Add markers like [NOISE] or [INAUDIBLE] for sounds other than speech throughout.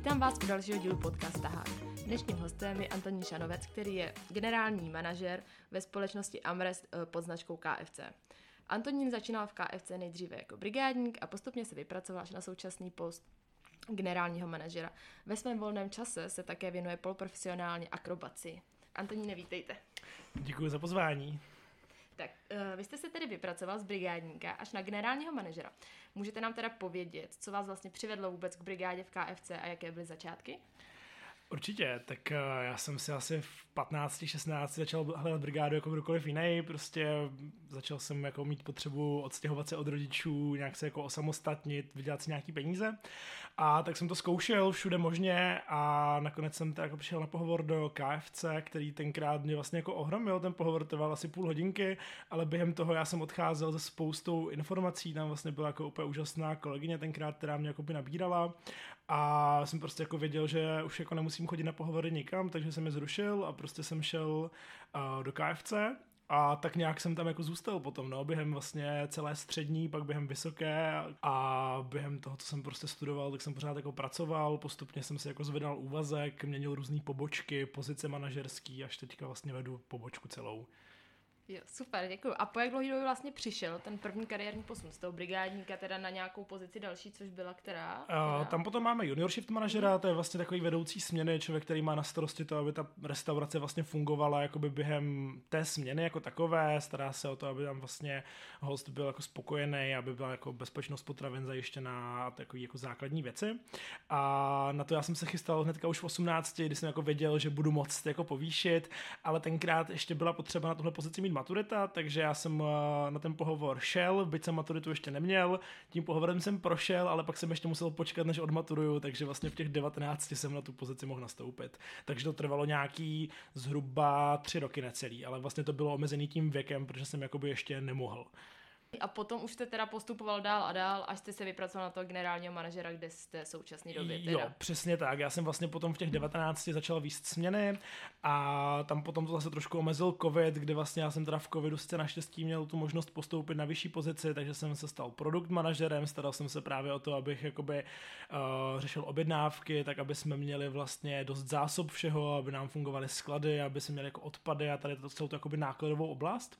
Vítám vás u dalšího dílu podcast Tahák. Dnešním hostem je Antonín Šanovec, který je generální manažer ve společnosti Amrest eh, pod značkou KFC. Antonín začínal v KFC nejdříve jako brigádník a postupně se vypracoval až na současný post generálního manažera. Ve svém volném čase se také věnuje poloprofesionálně akrobaci. Antoníne, vítejte. Děkuji za pozvání. Tak, uh, vy jste se tedy vypracoval z brigádníka až na generálního manažera. Můžete nám teda povědět, co vás vlastně přivedlo vůbec k brigádě v KFC a jaké byly začátky? Určitě, tak uh, já jsem si asi v 15, 16 začal hledat brigádu jako kdokoliv jiný, prostě začal jsem jako mít potřebu odstěhovat se od rodičů, nějak se jako osamostatnit, vydělat si nějaký peníze. A tak jsem to zkoušel všude možně a nakonec jsem tak jako přišel na pohovor do KFC, který tenkrát mě vlastně jako ohromil, ten pohovor trval asi půl hodinky, ale během toho já jsem odcházel se spoustou informací, tam vlastně byla jako úplně úžasná kolegyně tenkrát, která mě jako by nabírala a jsem prostě jako věděl, že už jako nemusím chodit na pohovory nikam, takže jsem je zrušil a prostě jsem šel uh, do KFC a tak nějak jsem tam jako zůstal potom, no, během vlastně celé střední, pak během vysoké a během toho, co jsem prostě studoval, tak jsem pořád jako pracoval, postupně jsem si jako zvedal úvazek, měnil různé pobočky, pozice manažerský, až teďka vlastně vedu pobočku celou. Jo, super, děkuji. A po jak dlouhý době vlastně přišel ten první kariérní posun z toho brigádníka teda na nějakou pozici další, což byla která? která? Uh, tam potom máme junior shift manažera, to je vlastně takový vedoucí směny, člověk, který má na starosti to, aby ta restaurace vlastně fungovala jakoby během té směny jako takové, stará se o to, aby tam vlastně host byl jako spokojený, aby byla jako bezpečnost potravin zajištěná a takové jako základní věci. A na to já jsem se chystal hnedka už v 18, kdy jsem jako věděl, že budu moct jako povýšit, ale tenkrát ještě byla potřeba na tuhle pozici mít maturita, takže já jsem eh, na ten pohovor šel, byť jsem maturitu ještě neměl, tím pohovorem jsem prošel, ale pak jsem ještě musel počkat, než odmaturuju, takže vlastně v těch 19 jsem na tu pozici mohl nastoupit. Takže to trvalo nějaký zhruba tři roky necelý, ale vlastně to bylo omezený tím věkem, protože jsem jakoby ještě nemohl. A potom už jste teda postupoval dál a dál, až jste se vypracoval na toho generálního manažera, kde jste v současné době. Teda. Jo, přesně tak. Já jsem vlastně potom v těch 19 začal výst směny a tam potom to zase trošku omezil covid, kde vlastně já jsem teda v covidu sice naštěstí měl tu možnost postoupit na vyšší pozici, takže jsem se stal produkt manažerem, staral jsem se právě o to, abych jakoby uh, řešil objednávky, tak aby jsme měli vlastně dost zásob všeho, aby nám fungovaly sklady, aby jsme měli jako odpady a tady to celou tu jakoby nákladovou oblast.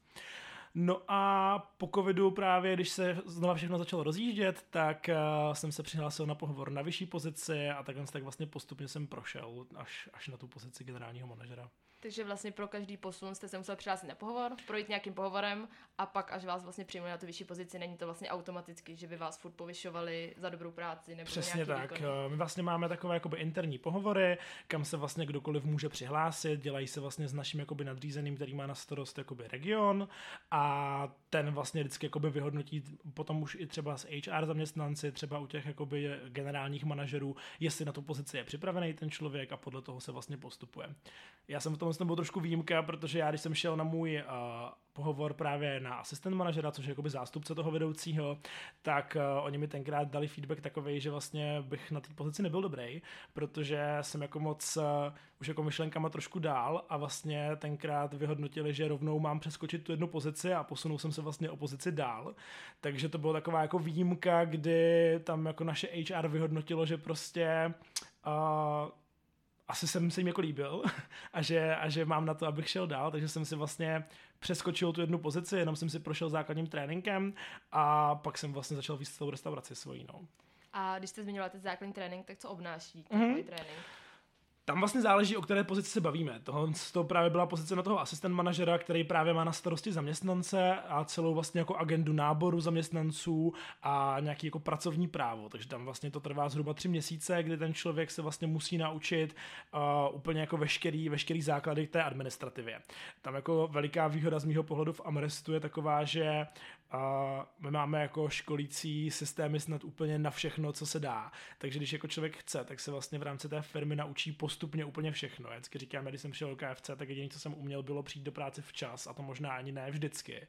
No a po covidu právě, když se znova všechno začalo rozjíždět, tak uh, jsem se přihlásil na pohovor na vyšší pozici a takhle tak vlastně postupně jsem prošel až, až na tu pozici generálního manažera. Takže vlastně pro každý posun jste se musel přihlásit na pohovor, projít nějakým pohovorem a pak, až vás vlastně přijmuli na tu vyšší pozici, není to vlastně automaticky, že by vás furt povyšovali za dobrou práci nebo Přesně tak. Výkony. My vlastně máme takové jakoby interní pohovory, kam se vlastně kdokoliv může přihlásit, dělají se vlastně s naším jakoby nadřízeným, který má na starost jakoby region a ten vlastně vždycky jakoby vyhodnotí potom už i třeba s HR zaměstnanci, třeba u těch jakoby generálních manažerů, jestli na tu pozici je připravený ten člověk a podle toho se vlastně postupuje. Já jsem v tom byl trošku výjimka, protože já, když jsem šel na můj uh, pohovor právě na asistent manažera, což je jakoby zástupce toho vedoucího, tak uh, oni mi tenkrát dali feedback takový, že vlastně bych na té pozici nebyl dobrý, protože jsem jako moc uh, už jako myšlenkama trošku dál a vlastně tenkrát vyhodnotili, že rovnou mám přeskočit tu jednu pozici a posunul jsem se vlastně o pozici dál. Takže to byla taková jako výjimka, kdy tam jako naše HR vyhodnotilo, že prostě uh, asi jsem se jim jako líbil [LAUGHS] a že, a že mám na to, abych šel dál, takže jsem si vlastně přeskočil tu jednu pozici, jenom jsem si prošel základním tréninkem a pak jsem vlastně začal víc celou restauraci svojí. No. A když jste zmiňoval ten základní trénink, tak co obnáší mm-hmm. trénink? Tam vlastně záleží, o které pozici se bavíme. Tohle to právě byla pozice na toho asistent manažera, který právě má na starosti zaměstnance a celou vlastně jako agendu náboru zaměstnanců a nějaký jako pracovní právo. Takže tam vlastně to trvá zhruba tři měsíce, kdy ten člověk se vlastně musí naučit uh, úplně jako veškerý, veškerý základy té administrativě. Tam jako veliká výhoda z mého pohledu v Amrestu je taková, že a my máme jako školící systémy snad úplně na všechno, co se dá. Takže když jako člověk chce, tak se vlastně v rámci té firmy naučí postupně úplně všechno. Já vždycky říkám, když jsem šel do KFC, tak jediné, co jsem uměl, bylo přijít do práce včas a to možná ani ne vždycky.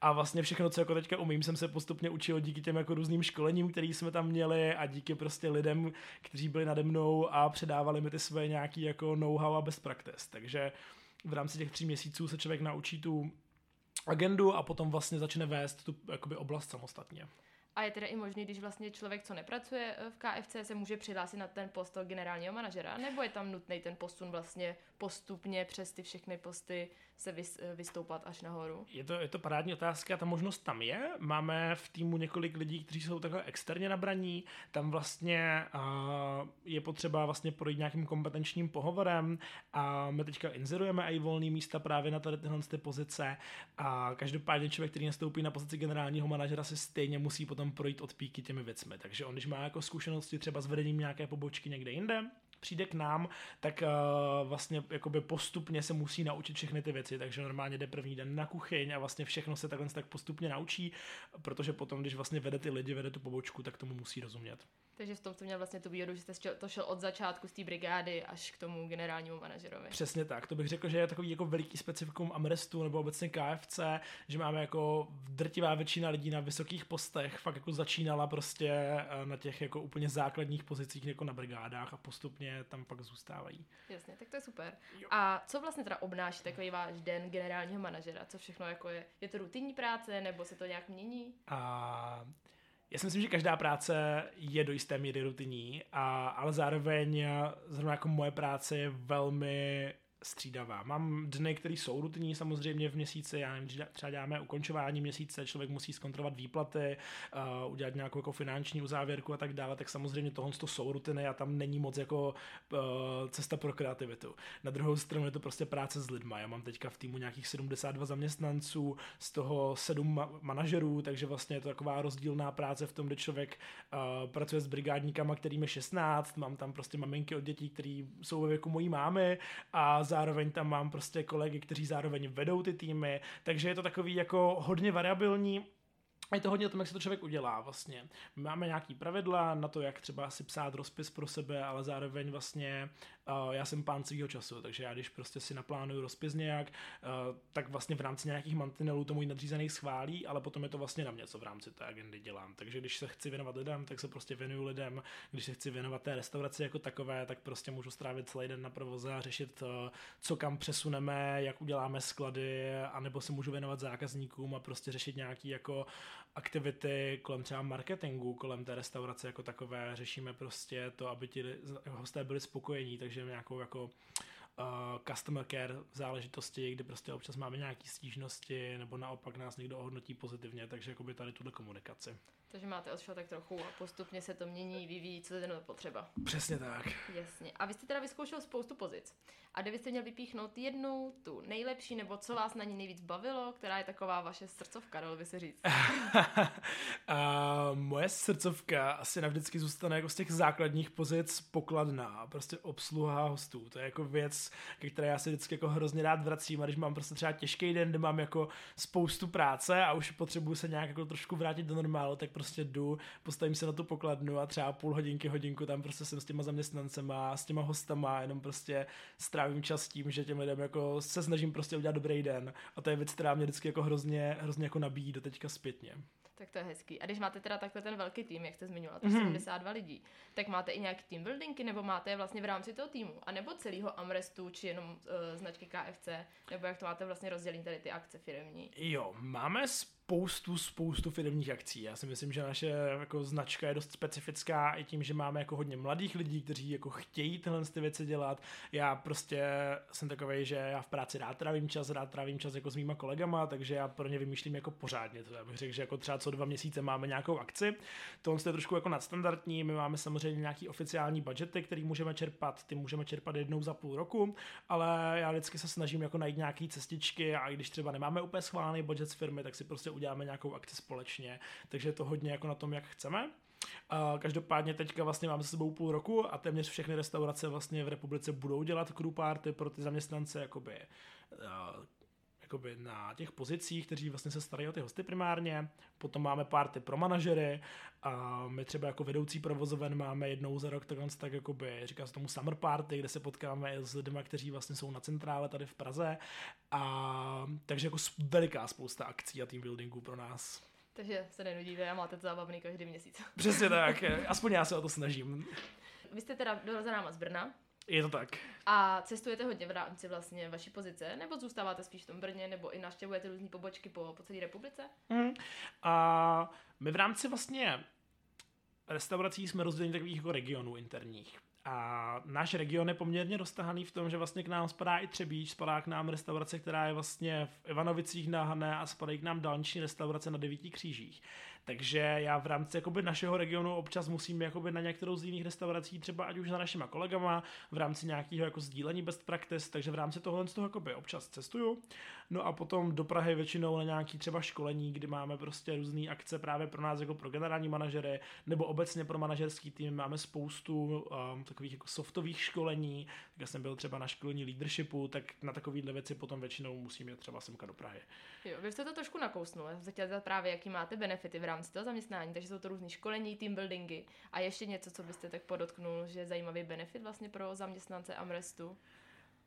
A vlastně všechno, co jako teďka umím, jsem se postupně učil díky těm jako různým školením, které jsme tam měli a díky prostě lidem, kteří byli nade mnou a předávali mi ty své nějaký jako know-how a best practice. Takže v rámci těch tří měsíců se člověk naučí tu agendu a potom vlastně začne vést tu jakoby, oblast samostatně. A je teda i možný, když vlastně člověk, co nepracuje eh, v KFC, se může přihlásit na ten post generálního manažera, nebo je tam nutný ten posun vlastně postupně přes ty všechny posty se vys, eh, vystoupat až nahoru? Je to, je to parádní otázka, ta možnost tam je. Máme v týmu několik lidí, kteří jsou takhle externě nabraní. Tam vlastně uh, je potřeba vlastně projít nějakým kompetenčním pohovorem a my teďka inzerujeme i volné místa právě na tady tyhle ty pozice a každopádně člověk, který nastoupí na pozici generálního manažera, si stejně musí potom projít od píky těmi věcmi. Takže on, když má jako zkušenosti třeba s vedením nějaké pobočky někde jinde, přijde k nám, tak uh, vlastně jakoby postupně se musí naučit všechny ty věci, takže normálně jde první den na kuchyň a vlastně všechno se takhle tak postupně naučí, protože potom, když vlastně vede ty lidi, vede tu pobočku, tak tomu musí rozumět. Takže v tom to měl vlastně tu výhodu, že jste to šel od začátku z té brigády až k tomu generálnímu manažerovi. Přesně tak, to bych řekl, že je takový jako veliký specifikum Amrestu nebo obecně KFC, že máme jako drtivá většina lidí na vysokých postech, fakt jako začínala prostě eh, na těch jako úplně základních pozicích jako na brigádách a postupně tam pak zůstávají. Jasně, tak to je super. Jo. A co vlastně teda obnáší takový váš den generálního manažera? Co všechno jako je? Je to rutinní práce nebo se to nějak mění? A já si myslím, že každá práce je do jisté míry rutinní, a, ale zároveň zrovna jako moje práce je velmi střídavá. Mám dny, které jsou rutinní samozřejmě v měsíci, já nevím, třeba děláme ukončování měsíce, člověk musí zkontrolovat výplaty, uh, udělat nějakou jako finanční uzávěrku a tak dále, tak samozřejmě tohle to jsou rutiny a tam není moc jako uh, cesta pro kreativitu. Na druhou stranu je to prostě práce s lidma. Já mám teďka v týmu nějakých 72 zaměstnanců, z toho 7 ma- manažerů, takže vlastně je to taková rozdílná práce v tom, kde člověk uh, pracuje s brigádníkama, kterým je 16, mám tam prostě maminky od dětí, které jsou ve věku mojí mámy a zároveň tam mám prostě kolegy, kteří zároveň vedou ty týmy, takže je to takový jako hodně variabilní je to hodně o tom, jak se to člověk udělá vlastně. Máme nějaký pravidla na to, jak třeba si psát rozpis pro sebe, ale zároveň vlastně já jsem pán svýho času, takže já když prostě si naplánuju rozpis nějak, uh, tak vlastně v rámci nějakých mantinelů to můj nadřízený schválí, ale potom je to vlastně na mě, co v rámci té agendy dělám. Takže když se chci věnovat lidem, tak se prostě věnuju lidem. Když se chci věnovat té restauraci jako takové, tak prostě můžu strávit celý den na provoze a řešit, uh, co kam přesuneme, jak uděláme sklady, anebo se můžu věnovat zákazníkům a prostě řešit nějaký jako aktivity kolem třeba marketingu, kolem té restaurace jako takové. Řešíme prostě to, aby ti hosté byli spokojení, takže nějakou jako uh, customer care záležitosti, kdy prostě občas máme nějaké stížnosti, nebo naopak nás někdo ohodnotí pozitivně, takže jakoby tady tuhle komunikaci. Takže máte od tak trochu a postupně se to mění, vyvíjí, co je potřeba. Přesně tak. Jasně. A vy jste teda vyzkoušel spoustu pozic. A kdybyste měl vypíchnout jednu, tu nejlepší, nebo co vás na ní nejvíc bavilo, která je taková vaše srdcovka, dalo by se říct? [LAUGHS] a moje srdcovka asi navždycky zůstane jako z těch základních pozic pokladná, prostě obsluha hostů. To je jako věc, ke které já si vždycky jako hrozně rád vracím a když mám prostě třeba těžký den, kde mám jako spoustu práce a už potřebuju se nějak jako trošku vrátit do normálu, tak prostě jdu, postavím se na tu pokladnu a třeba půl hodinky, hodinku tam prostě jsem s těma zaměstnancema, s těma hostama, jenom prostě strávím čas tím, že těm lidem jako se snažím prostě udělat dobrý den a to je věc, která mě vždycky jako hrozně, hrozně jako nabíjí do teďka zpětně. Tak to je hezký. A když máte teda takhle ten velký tým, jak jste zmiňovala, to mm-hmm. 72 lidí, tak máte i nějaký team buildingy, nebo máte je vlastně v rámci toho týmu, a nebo celého Amrestu, či jenom uh, značky KFC, nebo jak to máte vlastně rozdělení tady ty akce firmní? Jo, máme spoustu, spoustu firmních akcí. Já si myslím, že naše jako značka je dost specifická i tím, že máme jako hodně mladých lidí, kteří jako chtějí tyhle ty věci dělat. Já prostě jsem takový, že já v práci rád trávím čas, rád trávím čas jako s mýma kolegama, takže já pro ně vymýšlím jako pořádně. To já bych řekl, že jako třeba co dva měsíce máme nějakou akci. To je trošku jako nadstandardní. My máme samozřejmě nějaký oficiální budgety, který můžeme čerpat, ty můžeme čerpat jednou za půl roku, ale já vždycky se snažím jako najít nějaké cestičky a i když třeba nemáme úplně schválený budget z firmy, tak si prostě uděláme nějakou akci společně, takže je to hodně jako na tom, jak chceme. Uh, každopádně teďka vlastně máme se sebou půl roku a téměř všechny restaurace vlastně v republice budou dělat crew party pro ty zaměstnance, jakoby uh, jakoby na těch pozicích, kteří vlastně se starají o ty hosty primárně. Potom máme party pro manažery a my třeba jako vedoucí provozoven máme jednou za rok takhle tak jakoby, říká se tomu summer party, kde se potkáme s lidmi, kteří vlastně jsou na centrále tady v Praze. A takže jako veliká spousta akcí a team buildingů pro nás. Takže se nenudíte a máte to zábavný každý měsíc. Přesně tak, [LAUGHS] aspoň já se o to snažím. Vy jste teda dorozená z Brna, je to tak. A cestujete hodně v rámci vlastně vaší pozice, nebo zůstáváte spíš v tom Brně, nebo i navštěvujete různé pobočky po, po celé republice? Mm. A My v rámci vlastně restaurací jsme rozděleni takových jako regionů interních. A náš region je poměrně roztahaný v tom, že vlastně k nám spadá i Třebíč, spadá k nám restaurace, která je vlastně v Ivanovicích na Hané a spadají k nám další restaurace na Devíti křížích. Takže já v rámci jakoby, našeho regionu občas musím jakoby, na některou z jiných restaurací, třeba ať už za našima kolegama, v rámci nějakého jako sdílení best practice, takže v rámci tohle z toho jakoby, občas cestuju. No a potom do Prahy většinou na nějaký třeba školení, kdy máme prostě různé akce právě pro nás jako pro generální manažery, nebo obecně pro manažerský tým máme spoustu um, takových jako softových školení, tak já jsem byl třeba na školení leadershipu, tak na takovýhle věci potom většinou musím jít třeba semka do Prahy. Jo, vy jste to trošku nakousnul, já jsem se chtěla právě, jaký máte benefity v rámci toho zaměstnání, takže jsou to různé školení, team buildingy a ještě něco, co byste tak podotknul, že je zajímavý benefit vlastně pro zaměstnance Amrestu.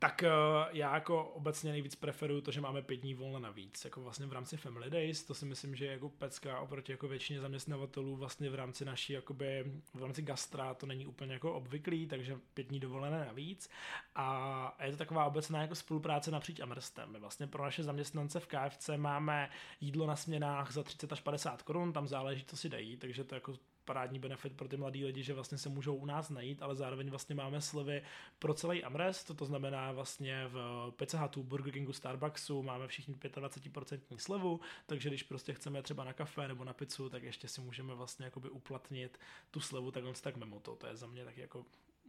Tak uh, já jako obecně nejvíc preferuju to, že máme pět dní volna navíc, jako vlastně v rámci Family Days, to si myslím, že je jako pecka oproti jako většině zaměstnavatelů vlastně v rámci naší, jakoby, v rámci gastra to není úplně jako obvyklý, takže pět dní dovolené navíc a je to taková obecná jako spolupráce napříč Amrstem. My vlastně pro naše zaměstnance v KFC máme jídlo na směnách za 30 až 50 korun, tam záleží, co si dají, takže to jako parádní benefit pro ty mladí lidi, že vlastně se můžou u nás najít, ale zároveň vlastně máme slevy pro celý Amrest, to znamená vlastně v Pizza Hutu, Burger Kingu, Starbucksu máme všichni 25% slevu, takže když prostě chceme třeba na kafe nebo na pizzu, tak ještě si můžeme vlastně jakoby uplatnit tu slevu takhle tak mimo to, to je za mě taky jako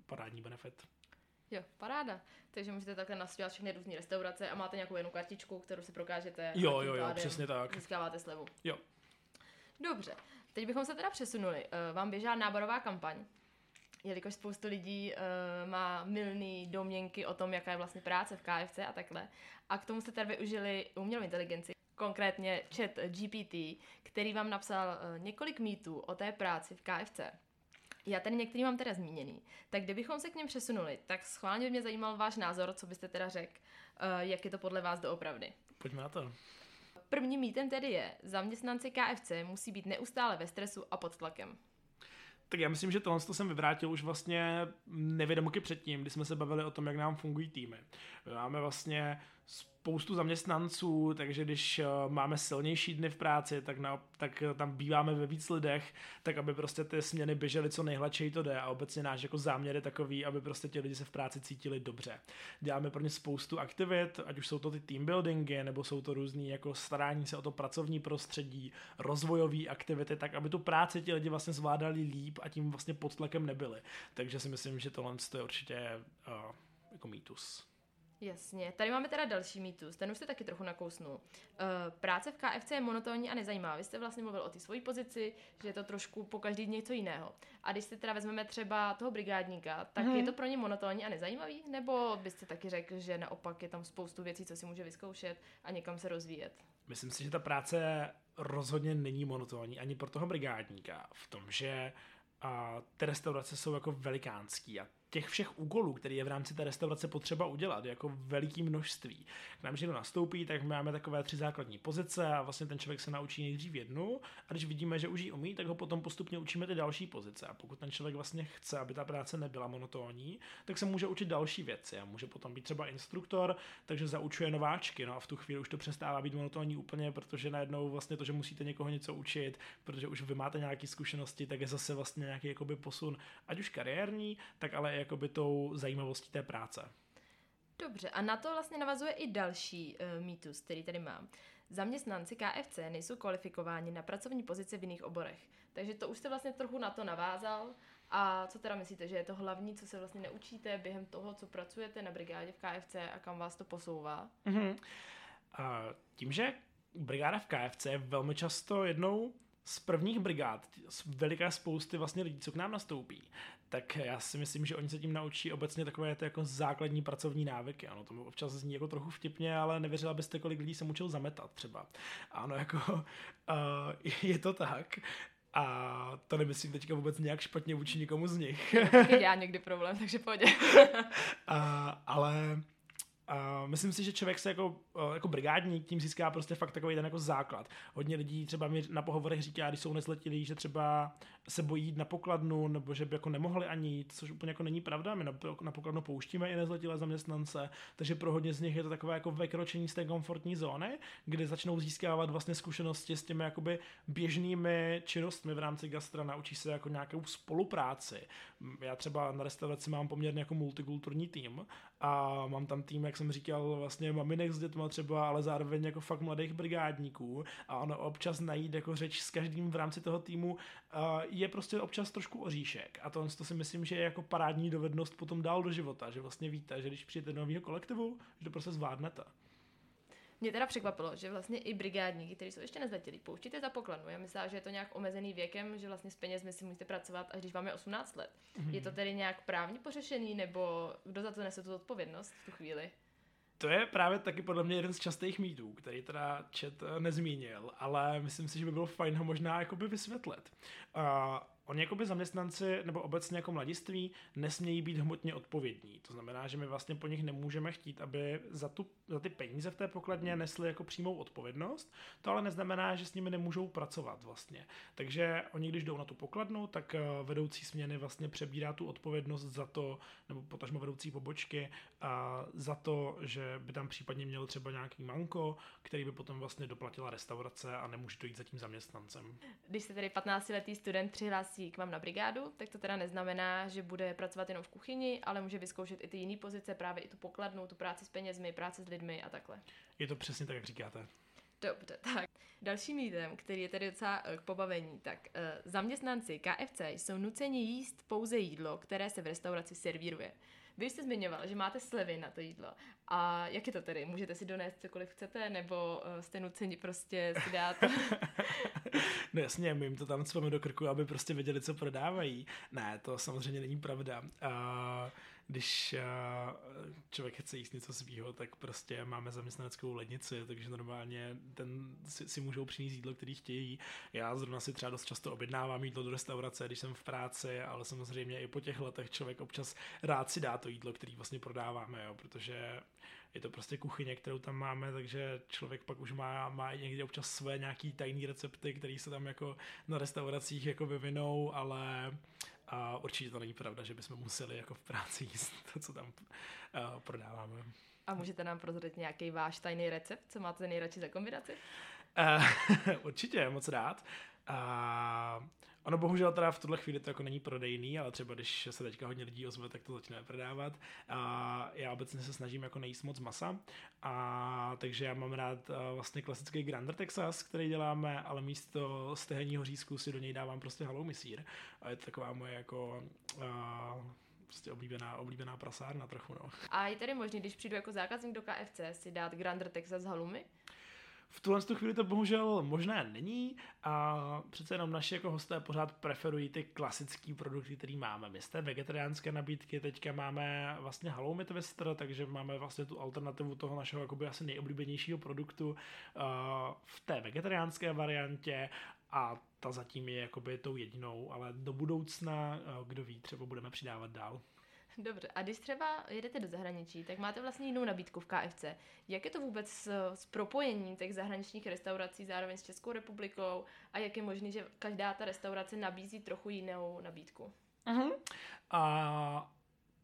parádní benefit. Jo, paráda. Takže můžete takhle nastěhovat všechny různé restaurace a máte nějakou jednu kartičku, kterou si prokážete. Jo, jo, jo, přesně tak. Získáváte slevu. Jo. Dobře, teď bychom se teda přesunuli. Uh, vám běžá náborová kampaň, jelikož spoustu lidí uh, má milný domněnky o tom, jaká je vlastně práce v KFC a takhle. A k tomu jste tady využili umělou inteligenci, konkrétně chat GPT, který vám napsal uh, několik mýtů o té práci v KFC. Já tady některý mám teda zmíněný. Tak kdybychom se k něm přesunuli, tak schválně by mě zajímal váš názor, co byste teda řekl, uh, jak je to podle vás doopravdy. Pojďme na to. Prvním mýtem tedy je, zaměstnanci KFC musí být neustále ve stresu a pod tlakem. Tak já myslím, že tohle jsem vyvrátil už vlastně nevědomoky předtím, kdy jsme se bavili o tom, jak nám fungují týmy. Máme vlastně spoustu zaměstnanců, takže když eh, máme silnější dny v práci, tak, na, tak eh, tam býváme ve víc lidech, tak aby prostě ty směny běžely co nejhladčeji to jde a obecně náš jako záměr je takový, aby prostě ti lidi se v práci cítili dobře. Děláme pro ně spoustu aktivit, ať už jsou to ty team buildingy, nebo jsou to různý jako starání se o to pracovní prostředí, rozvojové aktivity, tak aby tu práci ti lidi vlastně zvládali líp a tím vlastně pod tlakem nebyli. Takže si myslím, že tohle je určitě uh, jako mýtus. Jasně. Tady máme teda další mýtus, ten už jste taky trochu nakousnul. Uh, práce v KFC je monotónní a nezajímavá. Vy jste vlastně mluvil o té svojí pozici, že je to trošku po každý něco jiného. A když si teda vezmeme třeba toho brigádníka, tak hmm. je to pro ně monotónní a nezajímavý? Nebo byste taky řekl, že naopak je tam spoustu věcí, co si může vyzkoušet a někam se rozvíjet? Myslím si, že ta práce rozhodně není monotónní ani pro toho brigádníka v tom, že a ty restaurace jsou jako velikánský a těch všech úkolů, které je v rámci té restaurace potřeba udělat, jako veliký množství. K nám, někdo nastoupí, tak máme takové tři základní pozice a vlastně ten člověk se naučí nejdřív jednu a když vidíme, že už ji umí, tak ho potom postupně učíme ty další pozice. A pokud ten člověk vlastně chce, aby ta práce nebyla monotónní, tak se může učit další věci a může potom být třeba instruktor, takže zaučuje nováčky. No a v tu chvíli už to přestává být monotónní úplně, protože najednou vlastně to, že musíte někoho něco učit, protože už vy máte nějaké zkušenosti, tak je zase vlastně nějaký jakoby posun, ať už kariérní, tak ale jakoby tou zajímavostí té práce. Dobře, a na to vlastně navazuje i další uh, mýtus, který tady mám. Zaměstnanci KFC nejsou kvalifikováni na pracovní pozice v jiných oborech. Takže to už jste vlastně trochu na to navázal. A co teda myslíte, že je to hlavní, co se vlastně neučíte během toho, co pracujete na brigádě v KFC a kam vás to posouvá? Mm-hmm. A tím, že brigáda v KFC je velmi často jednou z prvních brigád, z veliké spousty vlastně lidí, co k nám nastoupí, tak já si myslím, že oni se tím naučí obecně takové ty jako základní pracovní návyky. Ano, to občas zní jako trochu vtipně, ale nevěřila byste, kolik lidí se učil zametat třeba. Ano, jako uh, [LAUGHS] je to tak. A to nemyslím teďka vůbec nějak špatně vůči nikomu z nich. já někdy problém, takže pojď. uh, [LAUGHS] ale Myslím si, že člověk se jako, uh, jako brigádník tím získá prostě fakt takový ten jako základ. Hodně lidí třeba mi na pohovorech říká, když jsou nezletilí, že třeba se bojí jít na pokladnu, nebo že by jako nemohli ani jít, což úplně jako není pravda. My na, na pokladnu pouštíme i nezletilé zaměstnance, takže pro hodně z nich je to takové jako vykročení z té komfortní zóny, kde začnou získávat vlastně zkušenosti s těmi jakoby běžnými činnostmi v rámci gastra, naučí se jako nějakou spolupráci. Já třeba na restauraci mám poměrně jako multikulturní tým a mám tam tým, jak jsem říkal, vlastně maminek s dětma třeba, ale zároveň jako fakt mladých brigádníků a ono občas najít jako řeč s každým v rámci toho týmu je prostě občas trošku oříšek a to, to si myslím, že je jako parádní dovednost potom dál do života, že vlastně víte, že když přijete do nového kolektivu, že to prostě zvládnete. Mě teda překvapilo, že vlastně i brigádníky, kteří jsou ještě nezletilí, pouštíte za pokladnu. Já myslím, že je to nějak omezený věkem, že vlastně s penězmi si musíte pracovat, až když vám je 18 let. Mm-hmm. Je to tedy nějak právně pořešený, nebo kdo za to nese tu odpovědnost v tu chvíli? To je právě taky podle mě jeden z častých mýtů, který teda Čet eh, nezmínil, ale myslím si, že by bylo fajn ho možná jakoby vysvětlit. Uh, Oni jako by zaměstnanci nebo obecně jako mladiství nesmějí být hmotně odpovědní. To znamená, že my vlastně po nich nemůžeme chtít, aby za, tu, za ty peníze v té pokladně nesli jako přímou odpovědnost. To ale neznamená, že s nimi nemůžou pracovat vlastně. Takže oni, když jdou na tu pokladnu, tak eh, vedoucí směny vlastně přebírá tu odpovědnost za to, nebo potažmo vedoucí pobočky, a za to, že by tam případně měl třeba nějaký manko, který by potom vlastně doplatila restaurace a nemůže to jít za tím zaměstnancem. Když se tedy 15-letý student přihlásí přihlásí k vám na brigádu, tak to teda neznamená, že bude pracovat jenom v kuchyni, ale může vyzkoušet i ty jiné pozice, právě i tu pokladnu, tu práci s penězmi, práci s lidmi a takhle. Je to přesně tak, jak říkáte. Dobře, tak. Dalším mýtem, který je tedy docela eh, k pobavení, tak uh, zaměstnanci KFC jsou nuceni jíst pouze jídlo, které se v restauraci servíruje. Vy jste zmiňoval, že máte slevy na to jídlo. A jak je to tedy? Můžete si donést cokoliv chcete, nebo uh, jste nuceni prostě si dát... [LAUGHS] no jasně, my jim to tam cveme do krku, aby prostě věděli, co prodávají. Ne, to samozřejmě není pravda. Uh, když uh, člověk chce jíst něco svýho, tak prostě máme zaměstnaneckou lednici, takže normálně ten si, si můžou přinést jídlo, který chtějí. Já zrovna si třeba dost často objednávám jídlo do restaurace, když jsem v práci, ale samozřejmě i po těch letech člověk občas rád si dá to jídlo, který vlastně prodáváme, jo, protože je to prostě kuchyně, kterou tam máme, takže člověk pak už má, má někdy občas své nějaký tajné recepty, které se tam jako na restauracích jako vyvinou, ale a určitě to není pravda, že bychom museli jako v práci jíst to, co tam uh, prodáváme. A můžete nám prozradit nějaký váš tajný recept, co máte nejradši za kombinaci? Uh, [LAUGHS] určitě, moc rád. Uh, Ono bohužel teda v tuhle chvíli to jako není prodejný, ale třeba když se teďka hodně lidí ozve, tak to začne prodávat. A já obecně se snažím jako nejíst moc masa, a takže já mám rád vlastně klasický Grander Texas, který děláme, ale místo stehenního řízku si do něj dávám prostě halloumi sír. A je to taková moje jako uh, prostě oblíbená, oblíbená prasárna trochu, no. A je tady možný, když přijdu jako zákazník do KFC, si dát Grander Texas halloumi? V tuhle chvíli to bohužel možné není a přece jenom naši jako hosté pořád preferují ty klasické produkty, které máme. My z té vegetariánské nabídky teďka máme vlastně halloumi twister, takže máme vlastně tu alternativu toho našeho jakoby asi nejoblíbenějšího produktu uh, v té vegetariánské variantě a ta zatím je jakoby tou jedinou, ale do budoucna, uh, kdo ví, třeba budeme přidávat dál. Dobře, a když třeba jedete do zahraničí, tak máte vlastně jinou nabídku v KFC. Jak je to vůbec s, s propojením těch zahraničních restaurací zároveň s Českou republikou a jak je možné, že každá ta restaurace nabízí trochu jinou nabídku? Uh-huh. A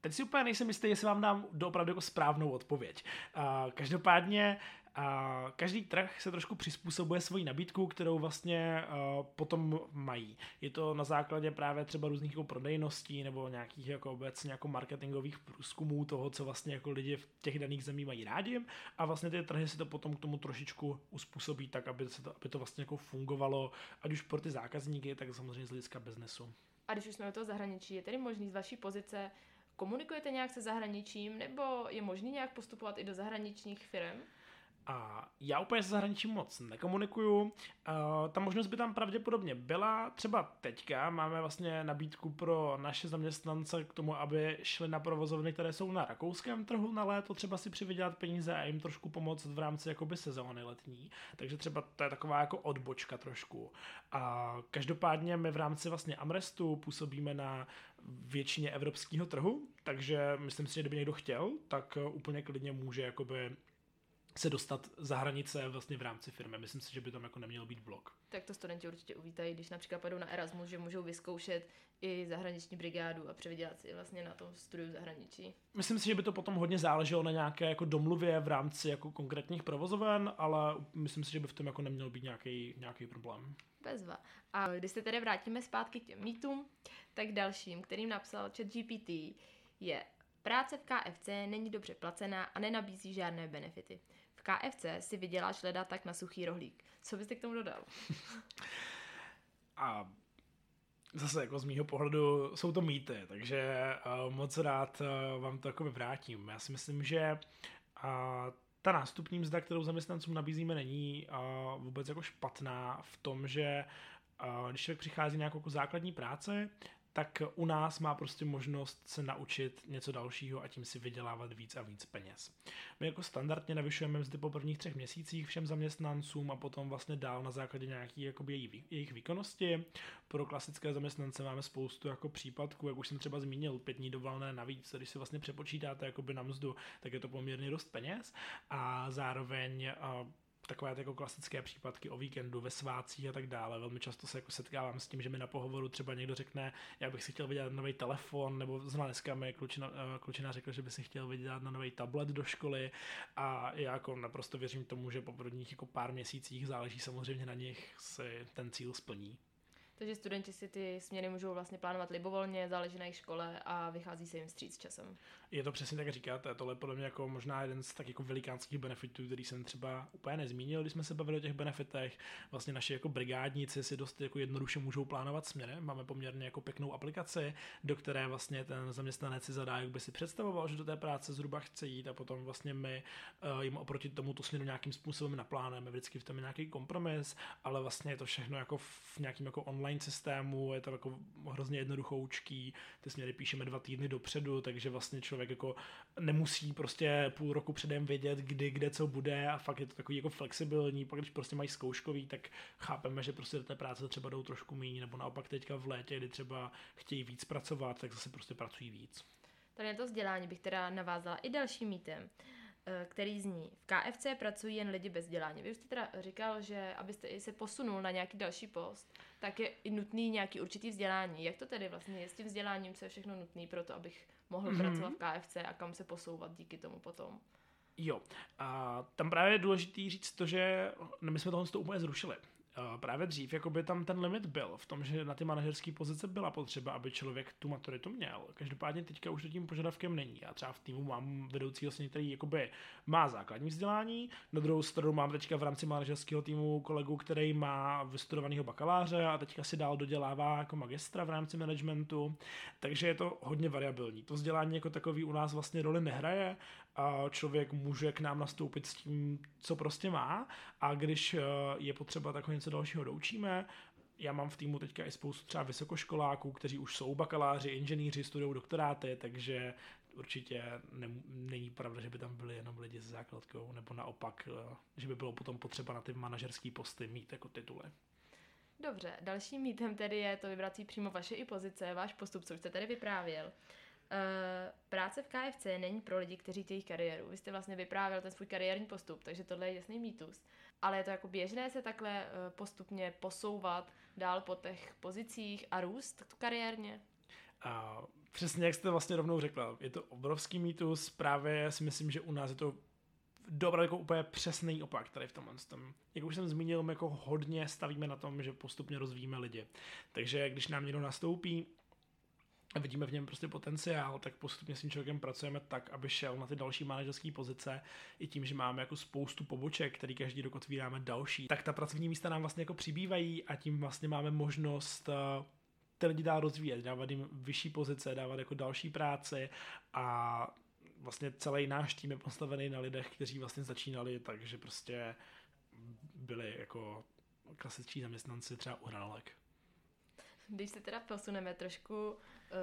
teď si úplně nejsem jistý, jestli vám dám doopravdy jako správnou odpověď. Uh, každopádně a každý trh se trošku přizpůsobuje svoji nabídku, kterou vlastně uh, potom mají. Je to na základě právě třeba různých jako prodejností nebo nějakých jako obecně jako marketingových průzkumů toho, co vlastně jako lidi v těch daných zemích mají rádi a vlastně ty trhy si to potom k tomu trošičku uspůsobí tak, aby, se to, aby to vlastně jako fungovalo, ať už pro ty zákazníky, tak samozřejmě z hlediska biznesu. A když už jsme u toho zahraničí, je tedy možný z vaší pozice komunikujete nějak se zahraničím, nebo je možný nějak postupovat i do zahraničních firm? A já úplně se zahraničím moc nekomunikuju. Uh, ta možnost by tam pravděpodobně byla. Třeba teďka máme vlastně nabídku pro naše zaměstnance k tomu, aby šli na provozovny, které jsou na rakouském trhu na léto, třeba si přivydělat peníze a jim trošku pomoct v rámci jakoby sezóny letní. Takže třeba to je taková jako odbočka trošku. A každopádně my v rámci vlastně Amrestu působíme na většině evropského trhu, takže myslím si, že kdyby někdo chtěl, tak úplně klidně může jakoby se dostat za hranice vlastně v rámci firmy. Myslím si, že by tam jako neměl být blok. Tak to studenti určitě uvítají, když například půjdou na Erasmus, že můžou vyzkoušet i zahraniční brigádu a převydělat si vlastně na tom studiu v zahraničí. Myslím si, že by to potom hodně záleželo na nějaké jako domluvě v rámci jako konkrétních provozoven, ale myslím si, že by v tom jako neměl být nějaký, nějaký problém. Bezva. A když se tedy vrátíme zpátky k těm mýtům, tak dalším, kterým napsal ChatGPT, je Práce v KFC není dobře placená a nenabízí žádné benefity. KFC si vyděláš leda tak na suchý rohlík. Co byste k tomu dodal? [LAUGHS] A zase jako z mýho pohledu jsou to mýty, takže uh, moc rád uh, vám to jako vyvrátím. Já si myslím, že uh, ta nástupní mzda, kterou zaměstnancům nabízíme, není uh, vůbec jako špatná v tom, že uh, když člověk přichází nějakou jako základní práce, tak u nás má prostě možnost se naučit něco dalšího a tím si vydělávat víc a víc peněz. My jako standardně navyšujeme mzdy po prvních třech měsících všem zaměstnancům a potom vlastně dál na základě nějaký jakoby jejich výkonnosti. Pro klasické zaměstnance máme spoustu jako případků, jak už jsem třeba zmínil, pět dní dovolené navíc, když si vlastně přepočítáte jakoby na mzdu, tak je to poměrně dost peněz a zároveň takové jako klasické případky o víkendu, ve svácích a tak dále. Velmi často se jako setkávám s tím, že mi na pohovoru třeba někdo řekne, já bych si chtěl vydělat nový telefon, nebo zrovna dneska mi klučina, eh, klučina řekl, že by si chtěl vydělat na nový tablet do školy a já jako naprosto věřím tomu, že po prvních jako pár měsících záleží samozřejmě na nich, si ten cíl splní. Takže studenti si ty směny můžou vlastně plánovat libovolně, záleží na jejich škole a vychází se jim vstříc časem. Je to přesně tak, říkáte. Tohle je podle mě jako možná jeden z tak jako velikánských benefitů, který jsem třeba úplně nezmínil, když jsme se bavili o těch benefitech. Vlastně naši jako brigádníci si dost jako jednoduše můžou plánovat směry. Máme poměrně jako pěknou aplikaci, do které vlastně ten zaměstnanec si zadá, jak by si představoval, že do té práce zhruba chce jít a potom vlastně my uh, jim oproti tomu to směru nějakým způsobem naplánujeme. Vždycky v tom je nějaký kompromis, ale vlastně je to všechno jako v nějakým jako online systému, je to jako hrozně jednoduchoučký, ty směry píšeme dva týdny dopředu, takže vlastně člověk jako nemusí prostě půl roku předem vědět, kdy, kde, co bude a fakt je to takový jako flexibilní, pak když prostě mají zkouškový, tak chápeme, že prostě do té práce třeba jdou trošku méně, nebo naopak teďka v létě, kdy třeba chtějí víc pracovat, tak zase prostě pracují víc. Tady na to vzdělání bych teda navázala i dalším mítem. Eh, který zní, v KFC pracují jen lidi bez vzdělání. Vy jste teda říkal, že abyste se posunul na nějaký další post, tak je nutný nějaký určitý vzdělání. Jak to tedy vlastně je s tím vzděláním, co je všechno nutné pro to, abych mohl mm-hmm. pracovat v KFC a kam se posouvat díky tomu potom? Jo, a tam právě je důležité říct to, že my jsme tohle úplně zrušili právě dřív jakoby tam ten limit byl v tom, že na ty manažerské pozice byla potřeba, aby člověk tu maturitu měl. Každopádně teďka už to tím požadavkem není. Já třeba v týmu mám vedoucího sněh, který jakoby má základní vzdělání, na druhou stranu mám teďka v rámci manažerského týmu kolegu, který má vystudovaného bakaláře a teďka si dál dodělává jako magistra v rámci managementu, takže je to hodně variabilní. To vzdělání jako takový u nás vlastně roli nehraje člověk může k nám nastoupit s tím, co prostě má a když eh, je potřeba, tak ho něco dalšího doučíme. Já mám v týmu teďka i spoustu třeba vysokoškoláků, kteří už jsou bakaláři, inženýři, studují doktoráty, takže určitě ne, není pravda, že by tam byli jenom lidi s základkou, nebo naopak, eh, že by bylo potom potřeba na ty manažerské posty mít jako tituly. Dobře, dalším mítem tedy je to vybrat si přímo vaše i pozice, váš postup, co jste tady vyprávěl. Uh, práce v KFC není pro lidi, kteří chtějí kariéru. Vy jste vlastně vyprávěl ten svůj kariérní postup, takže tohle je jasný mýtus. Ale je to jako běžné se takhle uh, postupně posouvat dál po těch pozicích a růst kariérně? Uh, přesně jak jste vlastně rovnou řekla, je to obrovský mýtus, právě si myslím, že u nás je to dobrý jako úplně přesný opak tady v tomhle tom. Jak už jsem zmínil, my jako hodně stavíme na tom, že postupně rozvíjíme lidi. Takže když nám někdo nastoupí, a vidíme v něm prostě potenciál, tak postupně s tím člověkem pracujeme tak, aby šel na ty další manažerské pozice i tím, že máme jako spoustu poboček, který každý rok otvíráme další, tak ta pracovní místa nám vlastně jako přibývají a tím vlastně máme možnost eh, ty lidi dál rozvíjet, dávat jim vyšší pozice, dávat jako další práci a vlastně celý náš tým je postavený na lidech, kteří vlastně začínali, takže prostě byli jako klasičtí zaměstnanci třeba u hranolek. Když se teda posuneme trošku uh,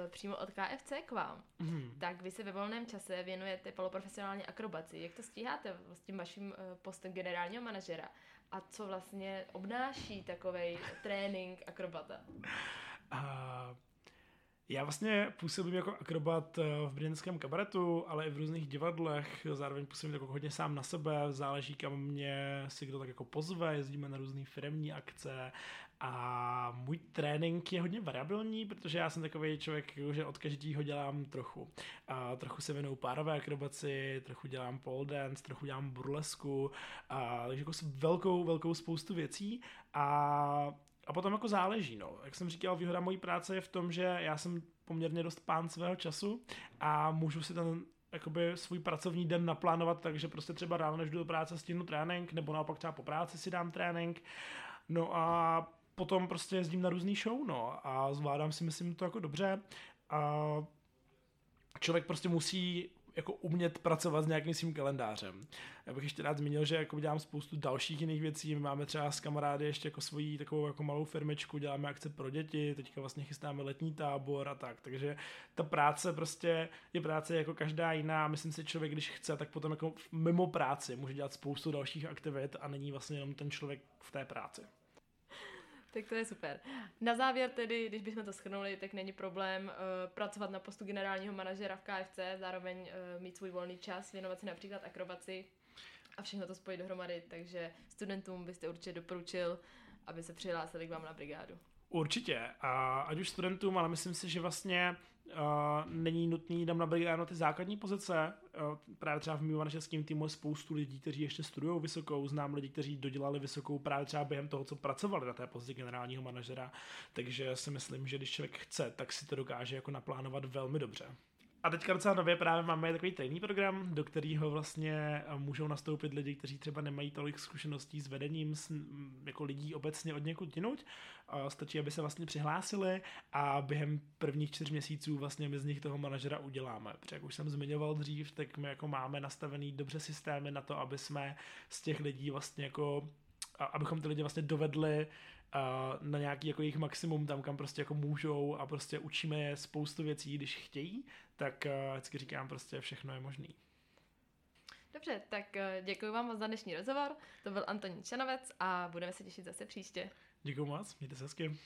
přímo od KFC k vám, mm. tak vy se ve volném čase věnujete poloprofesionální akrobaci. Jak to stíháte s tím vaším uh, postem generálního manažera? A co vlastně obnáší takový trénink akrobata? [LAUGHS] Uh, já vlastně působím jako akrobat eh, v brněnském kabaretu, ale i v různých divadlech, zároveň působím jako hodně sám na sebe, záleží kam mě si kdo tak jako pozve, jezdíme na různé firmní akce a můj trénink je hodně variabilní, protože já jsem takový člověk, že od každého dělám trochu. A trochu se věnuju párové akrobaci, trochu dělám pole dance, trochu dělám burlesku, a, takže jako velkou, velkou spoustu věcí. A a potom jako záleží, no. Jak jsem říkal, výhoda mojí práce je v tom, že já jsem poměrně dost pán svého času a můžu si ten jakoby svůj pracovní den naplánovat tak, že prostě třeba ráno, než jdu do práce, stihnu trénink, nebo naopak třeba po práci si dám trénink. No a potom prostě jezdím na různý show, no, a zvládám si, myslím, to jako dobře. A člověk prostě musí jako umět pracovat s nějakým svým kalendářem. Já bych ještě rád zmínil, že jako dělám spoustu dalších jiných věcí. My máme třeba s kamarády ještě jako svoji takovou jako malou firmečku, děláme akce pro děti, teďka vlastně chystáme letní tábor a tak. Takže ta práce prostě je práce jako každá jiná. Myslím si, člověk, když chce, tak potom jako mimo práci může dělat spoustu dalších aktivit a není vlastně jenom ten člověk v té práci. Tak to je super. Na závěr tedy, když bychom to schrnuli, tak není problém uh, pracovat na postu generálního manažera v KFC, zároveň uh, mít svůj volný čas, věnovat se například akrobaci a všechno to spojit dohromady, takže studentům byste určitě doporučil, aby se přihlásili k vám na brigádu. Určitě. A ať už studentům, ale myslím si, že vlastně uh, není nutný tam na brigádu ty základní pozice. Uh, právě třeba v mým týmu je spoustu lidí, kteří ještě studují vysokou. Znám lidi, kteří dodělali vysokou právě třeba během toho, co pracovali na té pozici generálního manažera. Takže si myslím, že když člověk chce, tak si to dokáže jako naplánovat velmi dobře. A teďka docela nově právě máme takový tajný program, do kterého vlastně eh, můžou nastoupit lidi, kteří třeba nemají tolik zkušeností s vedením s, jako lidí obecně od někud jinuť. Stačí, aby se vlastně přihlásili a během prvních čtyř měsíců vlastně my z nich toho manažera uděláme. Protože jak už jsem zmiňoval dřív, tak my jako máme nastavený dobře systémy na to, aby jsme z těch lidí vlastně jako abychom ty lidi vlastně dovedli na nějaký jako jejich maximum tam, kam prostě jako můžou a prostě učíme je spoustu věcí, když chtějí, tak uh, vždycky říkám prostě všechno je možný. Dobře, tak děkuji vám za dnešní rozhovor. To byl Antonín Čanovec a budeme se těšit zase příště. Děkuji moc, mějte se hezky.